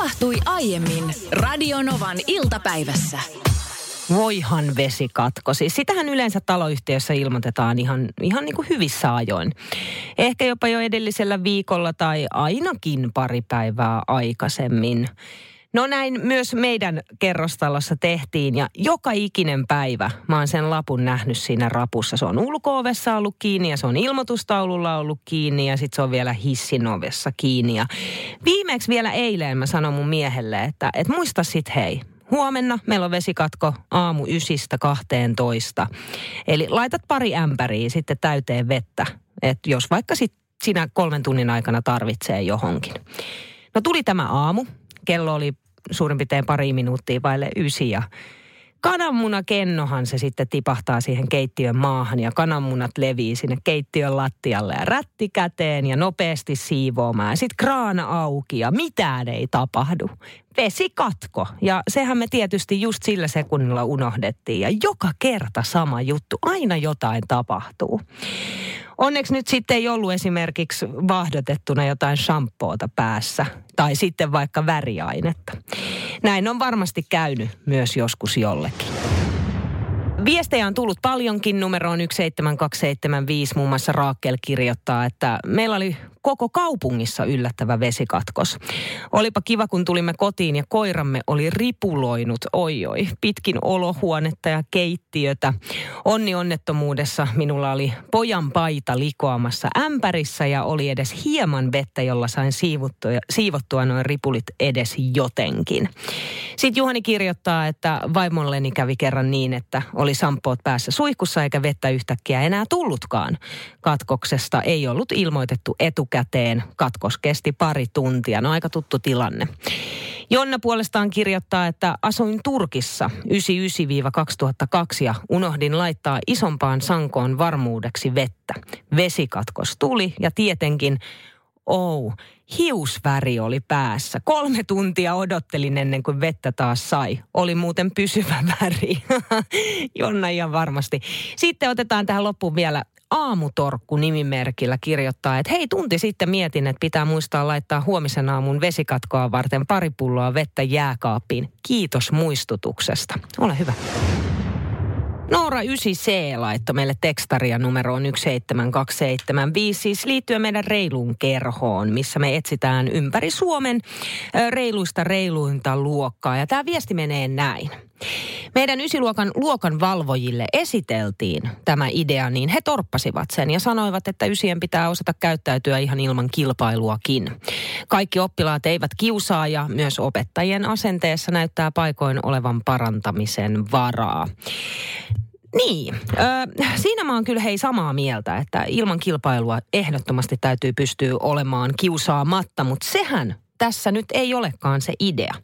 Tapahtui aiemmin Radionovan iltapäivässä. Voihan vesi katkosi. Sitähän yleensä taloyhtiössä ilmoitetaan ihan, ihan niin kuin hyvissä ajoin. Ehkä jopa jo edellisellä viikolla tai ainakin pari päivää aikaisemmin. No näin myös meidän kerrostalossa tehtiin ja joka ikinen päivä mä oon sen lapun nähnyt siinä rapussa. Se on ulko ollut kiinni ja se on ilmoitustaululla ollut kiinni ja sitten se on vielä hissin ovessa kiinni. Ja viimeksi vielä eilen mä sanoin mun miehelle, että, että muista sit hei, Huomenna meillä on vesikatko aamu ysistä 12. Eli laitat pari ämpäriä sitten täyteen vettä, että jos vaikka sit sinä kolmen tunnin aikana tarvitsee johonkin. No tuli tämä aamu, kello oli suurin piirtein pari minuuttia vaille ysi ja kananmunakennohan se sitten tipahtaa siihen keittiön maahan ja kananmunat levii sinne keittiön lattialle ja rätti käteen ja nopeasti siivoamaan. Sitten kraana auki ja mitään ei tapahdu. Vesi katko ja sehän me tietysti just sillä sekunnilla unohdettiin ja joka kerta sama juttu. Aina jotain tapahtuu. Onneksi nyt sitten ei ollut esimerkiksi vahdotettuna jotain shampoota päässä tai sitten vaikka väriainetta. Näin on varmasti käynyt myös joskus jollekin. Viestejä on tullut paljonkin numeroon 17275. Muun muassa Raakel kirjoittaa, että meillä oli koko kaupungissa yllättävä vesikatkos. Olipa kiva, kun tulimme kotiin ja koiramme oli ripuloinut, oi oi, pitkin olohuonetta ja keittiötä. Onni onnettomuudessa minulla oli pojan paita likoamassa ämpärissä ja oli edes hieman vettä, jolla sain siivottua, siivottua noin ripulit edes jotenkin. Sitten Juhani kirjoittaa, että vaimolleni kävi kerran niin, että oli sampoot päässä suihkussa eikä vettä yhtäkkiä enää tullutkaan. Katkoksesta ei ollut ilmoitettu etukäteen. Katkos kesti pari tuntia. No aika tuttu tilanne. Jonna puolestaan kirjoittaa, että asuin Turkissa 99-2002 ja unohdin laittaa isompaan sankoon varmuudeksi vettä. Vesikatkos tuli ja tietenkin Oh, hiusväri oli päässä. Kolme tuntia odottelin ennen kuin vettä taas sai. Oli muuten pysyvä väri. Jonna ihan varmasti. Sitten otetaan tähän loppuun vielä aamutorkku nimimerkillä kirjoittaa, että hei tunti sitten mietin, että pitää muistaa laittaa huomisen aamun vesikatkoa varten pari pulloa vettä jääkaappiin. Kiitos muistutuksesta. Ole hyvä. Noora 9C laittoi meille tekstaria numeroon 17275, siis liittyen meidän reiluun kerhoon, missä me etsitään ympäri Suomen reiluista reiluinta luokkaa. Ja tämä viesti menee näin. Meidän ysiluokan luokan valvojille esiteltiin tämä idea, niin he torppasivat sen ja sanoivat, että ysien pitää osata käyttäytyä ihan ilman kilpailuakin. Kaikki oppilaat eivät kiusaa ja myös opettajien asenteessa näyttää paikoin olevan parantamisen varaa. Niin, ö, siinä mä oon kyllä hei samaa mieltä, että ilman kilpailua ehdottomasti täytyy pystyä olemaan kiusaamatta, mutta sehän tässä nyt ei olekaan se idea.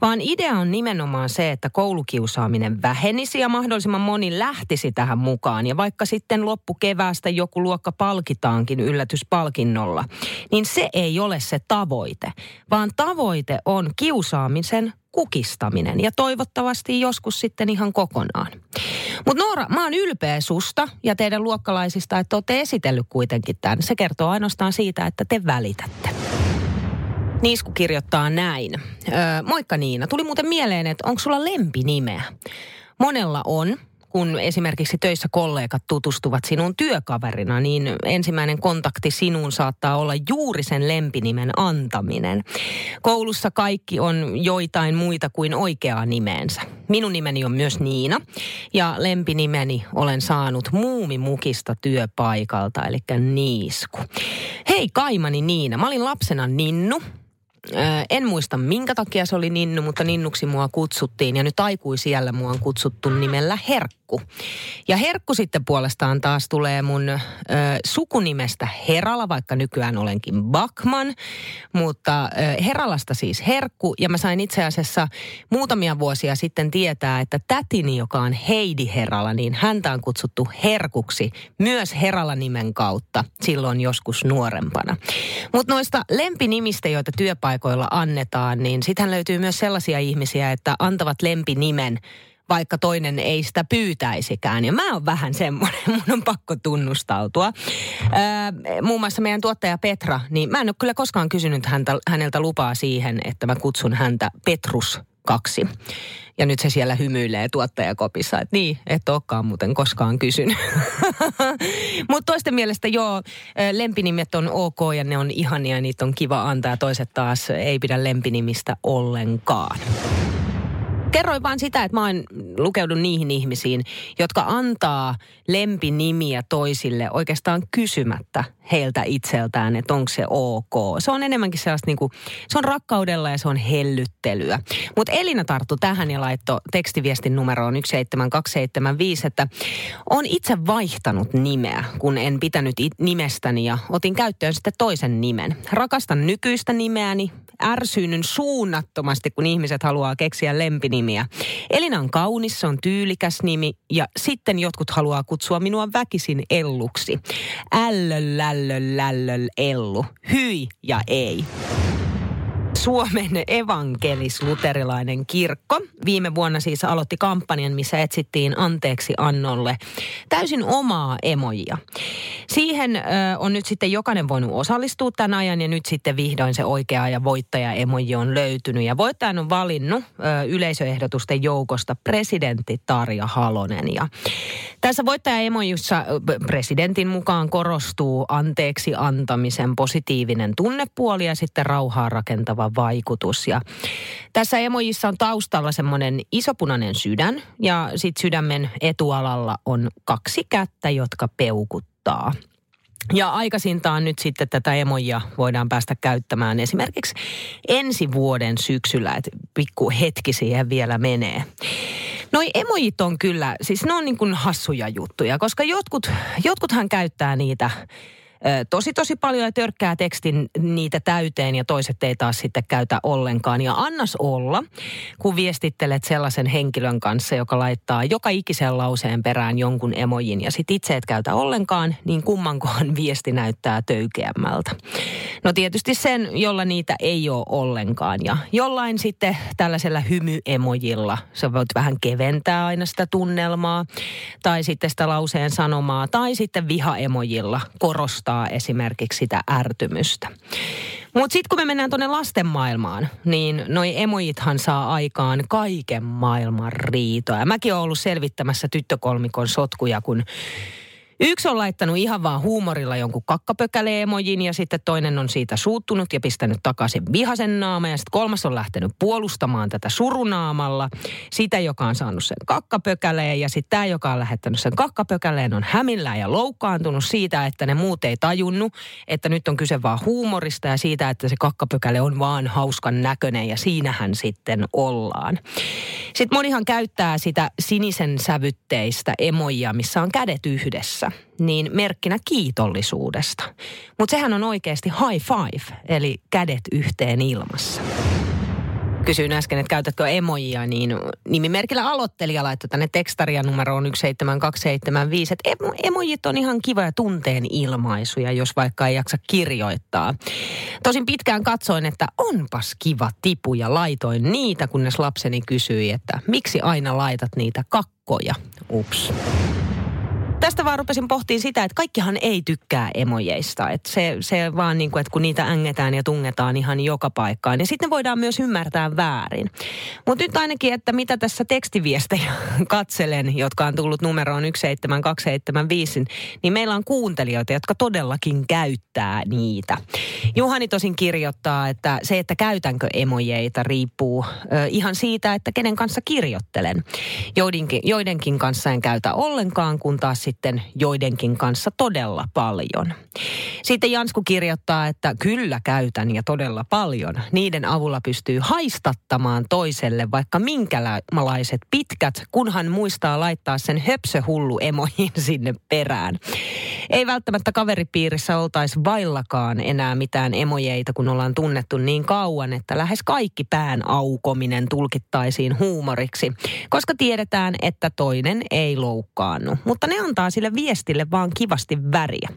Vaan idea on nimenomaan se, että koulukiusaaminen vähenisi ja mahdollisimman moni lähtisi tähän mukaan. Ja vaikka sitten loppukeväästä joku luokka palkitaankin yllätyspalkinnolla, niin se ei ole se tavoite. Vaan tavoite on kiusaamisen kukistaminen ja toivottavasti joskus sitten ihan kokonaan. Mutta Noora, mä oon ylpeä susta ja teidän luokkalaisista, että olette esitellyt kuitenkin tämän. Se kertoo ainoastaan siitä, että te välitätte. Niisku kirjoittaa näin. Öö, moikka Niina, tuli muuten mieleen, että onko sulla lempinimeä? Monella on, kun esimerkiksi töissä kollegat tutustuvat sinun työkaverina, niin ensimmäinen kontakti sinuun saattaa olla juuri sen lempinimen antaminen. Koulussa kaikki on joitain muita kuin oikeaa nimeensä. Minun nimeni on myös Niina ja lempinimeni olen saanut muumimukista työpaikalta, eli Niisku. Hei Kaimani Niina, mä olin lapsena Ninnu en muista minkä takia se oli Ninnu, mutta Ninnuksi mua kutsuttiin. Ja nyt aikuisiellä mua on kutsuttu nimellä Herkku. Ja Herkku sitten puolestaan taas tulee mun ö, sukunimestä Herala, vaikka nykyään olenkin Bakman. Mutta ö, Heralasta siis Herkku. Ja mä sain itse asiassa muutamia vuosia sitten tietää, että tätini, joka on Heidi Herala, niin häntä on kutsuttu Herkuksi myös Herala-nimen kautta silloin joskus nuorempana. Mutta noista lempinimistä, joita työpaikoilla annetaan, niin sittenhän löytyy myös sellaisia ihmisiä, että antavat lempinimen vaikka toinen ei sitä pyytäisikään. Ja mä oon vähän semmoinen, mun on pakko tunnustautua. Öö, muun muassa meidän tuottaja Petra, niin mä en ole kyllä koskaan kysynyt häntä, häneltä lupaa siihen, että mä kutsun häntä Petrus kaksi. Ja nyt se siellä hymyilee tuottajakopissa, että niin, et olekaan muuten koskaan kysynyt. Mutta toisten mielestä joo, lempinimet on ok ja ne on ihania, niitä on kiva antaa. Toiset taas ei pidä lempinimistä ollenkaan kerroin vaan sitä, että mä oon lukeudun niihin ihmisiin, jotka antaa lempinimiä toisille oikeastaan kysymättä heiltä itseltään, että onko se ok. Se on enemmänkin sellaista niin kuin, se on rakkaudella ja se on hellyttelyä. Mutta Elina tarttu tähän ja laittoi tekstiviestin numeroon 17275, että on itse vaihtanut nimeä, kun en pitänyt nimestäni ja otin käyttöön sitten toisen nimen. Rakastan nykyistä nimeäni, ärsyynyn suunnattomasti, kun ihmiset haluaa keksiä lempinimiä. Elina on kaunis, se on tyylikäs nimi ja sitten jotkut haluaa kutsua minua väkisin Elluksi. Ällö, lällö, lällö, Ellu. Hyi ja ei. Suomen evankelis-luterilainen kirkko viime vuonna siis aloitti kampanjan, missä etsittiin anteeksi annolle täysin omaa emojia. Siihen ö, on nyt sitten jokainen voinut osallistua tämän ajan ja nyt sitten vihdoin se oikea ja voittaja emoji on löytynyt. Ja voittajan on valinnut ö, yleisöehdotusten joukosta presidentti Tarja Halonen. Ja tässä voittaja emojissa presidentin mukaan korostuu anteeksi antamisen positiivinen tunnepuoli ja sitten rauhaa rakentava vaikutus. Ja tässä emojissa on taustalla semmoinen isopunainen sydän ja sitten sydämen etualalla on kaksi kättä, jotka peukuttaa. Ja aikaisintaan nyt sitten tätä emojia voidaan päästä käyttämään esimerkiksi ensi vuoden syksyllä, että pikku hetki siihen vielä menee. Noi emojit on kyllä, siis ne on niin kuin hassuja juttuja, koska jotkut, jotkuthan käyttää niitä tosi tosi paljon ja törkkää tekstin niitä täyteen ja toiset ei taas sitten käytä ollenkaan. Ja annas olla, kun viestittelet sellaisen henkilön kanssa, joka laittaa joka ikisen lauseen perään jonkun emojin ja sit itse et käytä ollenkaan, niin kummankohan viesti näyttää töykeämmältä. No tietysti sen, jolla niitä ei ole ollenkaan ja jollain sitten tällaisella hymyemojilla sä voit vähän keventää aina sitä tunnelmaa tai sitten sitä lauseen sanomaa tai sitten vihaemojilla korostaa korostaa esimerkiksi sitä ärtymystä. Mutta sitten kun me mennään tuonne lasten maailmaan, niin noi emojithan saa aikaan kaiken maailman riitoa. Mäkin olen ollut selvittämässä tyttökolmikon sotkuja, kun Yksi on laittanut ihan vaan huumorilla jonkun kakkapökäle-emojin ja sitten toinen on siitä suuttunut ja pistänyt takaisin vihasen naama. Ja sitten kolmas on lähtenyt puolustamaan tätä surunaamalla. Sitä, joka on saanut sen kakkapökäleen ja sitten tämä, joka on lähettänyt sen kakkapökäleen, on hämillään ja loukkaantunut siitä, että ne muut ei tajunnut, että nyt on kyse vaan huumorista ja siitä, että se kakkapökäle on vaan hauskan näköinen ja siinähän sitten ollaan. Sitten monihan käyttää sitä sinisen sävytteistä emojia, missä on kädet yhdessä niin merkkinä kiitollisuudesta. Mutta sehän on oikeasti high five, eli kädet yhteen ilmassa. Kysyin äsken, että käytätkö emojia, niin nimimerkillä aloittelija laittoi tänne tekstaria numeroon 17275, että emo, emojit on ihan kiva ja tunteen ilmaisuja, jos vaikka ei jaksa kirjoittaa. Tosin pitkään katsoin, että onpas kiva tipu ja laitoin niitä, kunnes lapseni kysyi, että miksi aina laitat niitä kakkoja. Ups tästä vaan rupesin pohtimaan sitä, että kaikkihan ei tykkää emojeista. Että se, se vaan niin kuin, että kun niitä ängetään ja tungetaan ihan joka paikkaan. Ja sitten voidaan myös ymmärtää väärin. Mutta nyt ainakin, että mitä tässä tekstiviestejä katselen, jotka on tullut numeroon 17275, niin meillä on kuuntelijoita, jotka todellakin käyttää niitä. Juhani tosin kirjoittaa, että se, että käytänkö emojeita, riippuu ö, ihan siitä, että kenen kanssa kirjoittelen. Joidenkin, joidenkin kanssa en käytä ollenkaan, kun taas sitten joidenkin kanssa todella paljon. Sitten Jansku kirjoittaa, että kyllä käytän ja todella paljon. Niiden avulla pystyy haistattamaan toiselle vaikka minkälaiset pitkät, kunhan muistaa laittaa sen höpsöhullu emoihin sinne perään. Ei välttämättä kaveripiirissä oltaisi vaillakaan enää mitään emojeita, kun ollaan tunnettu niin kauan, että lähes kaikki pään aukominen tulkittaisiin huumoriksi, koska tiedetään, että toinen ei loukkaannu. Mutta ne on antaa sille viestille vaan kivasti väriä.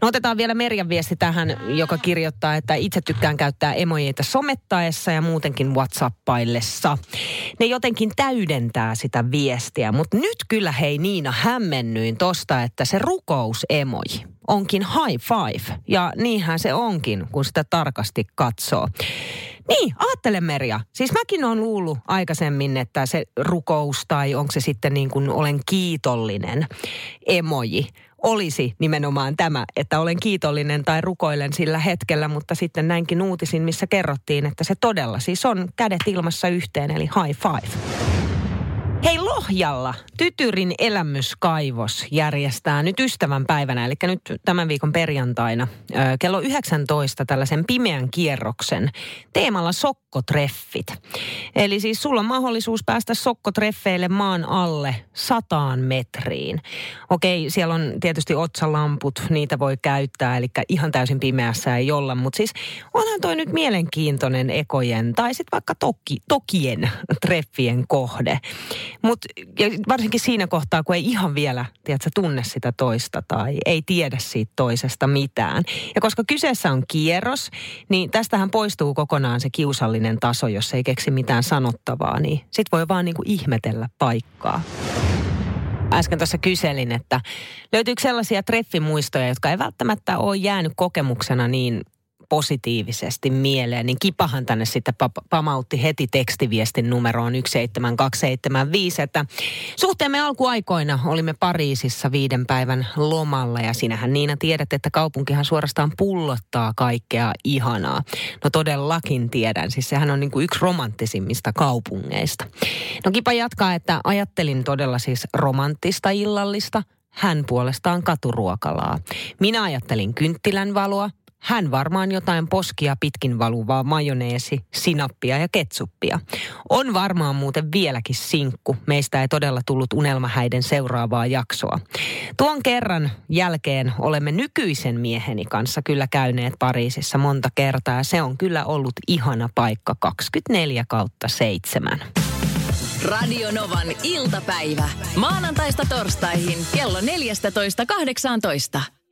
No otetaan vielä Merjan viesti tähän, joka kirjoittaa, että itse tykkään käyttää emojeita somettaessa ja muutenkin WhatsAppaillessa. Ne jotenkin täydentää sitä viestiä, mutta nyt kyllä hei Niina hämmennyin tosta, että se rukousemoji onkin high five. Ja niinhän se onkin, kun sitä tarkasti katsoo. Niin, ajattele Merja. Siis mäkin olen luullut aikaisemmin, että se rukous tai onko se sitten niin kuin olen kiitollinen emoji olisi nimenomaan tämä, että olen kiitollinen tai rukoilen sillä hetkellä, mutta sitten näinkin uutisin, missä kerrottiin, että se todella siis on kädet ilmassa yhteen, eli high five. Lohjalla Tytyrin elämyskaivos järjestää nyt ystävän päivänä, eli nyt tämän viikon perjantaina kello 19 tällaisen pimeän kierroksen teemalla sokkotreffit. Eli siis sulla on mahdollisuus päästä sokkotreffeille maan alle sataan metriin. Okei, siellä on tietysti otsalamput, niitä voi käyttää, eli ihan täysin pimeässä ei olla, mutta siis onhan toi nyt mielenkiintoinen ekojen tai sitten vaikka toki, tokien treffien kohde. Mutta varsinkin siinä kohtaa, kun ei ihan vielä tiedätkö, tunne sitä toista tai ei tiedä siitä toisesta mitään. Ja koska kyseessä on kierros, niin tästähän poistuu kokonaan se kiusallinen taso, jos ei keksi mitään sanottavaa. Niin sit voi vaan niin kuin ihmetellä paikkaa äsken tuossa kyselin, että löytyykö sellaisia treffimuistoja, jotka ei välttämättä ole jäänyt kokemuksena niin positiivisesti mieleen, niin Kipahan tänne sitten pamautti heti tekstiviestin numeroon 17275, että suhteemme alkuaikoina olimme Pariisissa viiden päivän lomalla ja sinähän Niina tiedät, että kaupunkihan suorastaan pullottaa kaikkea ihanaa. No todellakin tiedän, siis sehän on niin kuin yksi romanttisimmista kaupungeista. No Kipa jatkaa, että ajattelin todella siis romanttista illallista, hän puolestaan katuruokalaa. Minä ajattelin kynttilän valoa, hän varmaan jotain poskia pitkin valuvaa majoneesi, sinappia ja ketsuppia. On varmaan muuten vieläkin sinkku. Meistä ei todella tullut unelmahäiden seuraavaa jaksoa. Tuon kerran jälkeen olemme nykyisen mieheni kanssa kyllä käyneet Pariisissa monta kertaa. Se on kyllä ollut ihana paikka 24 kautta 7. Radio Novan iltapäivä. Maanantaista torstaihin kello 14.18.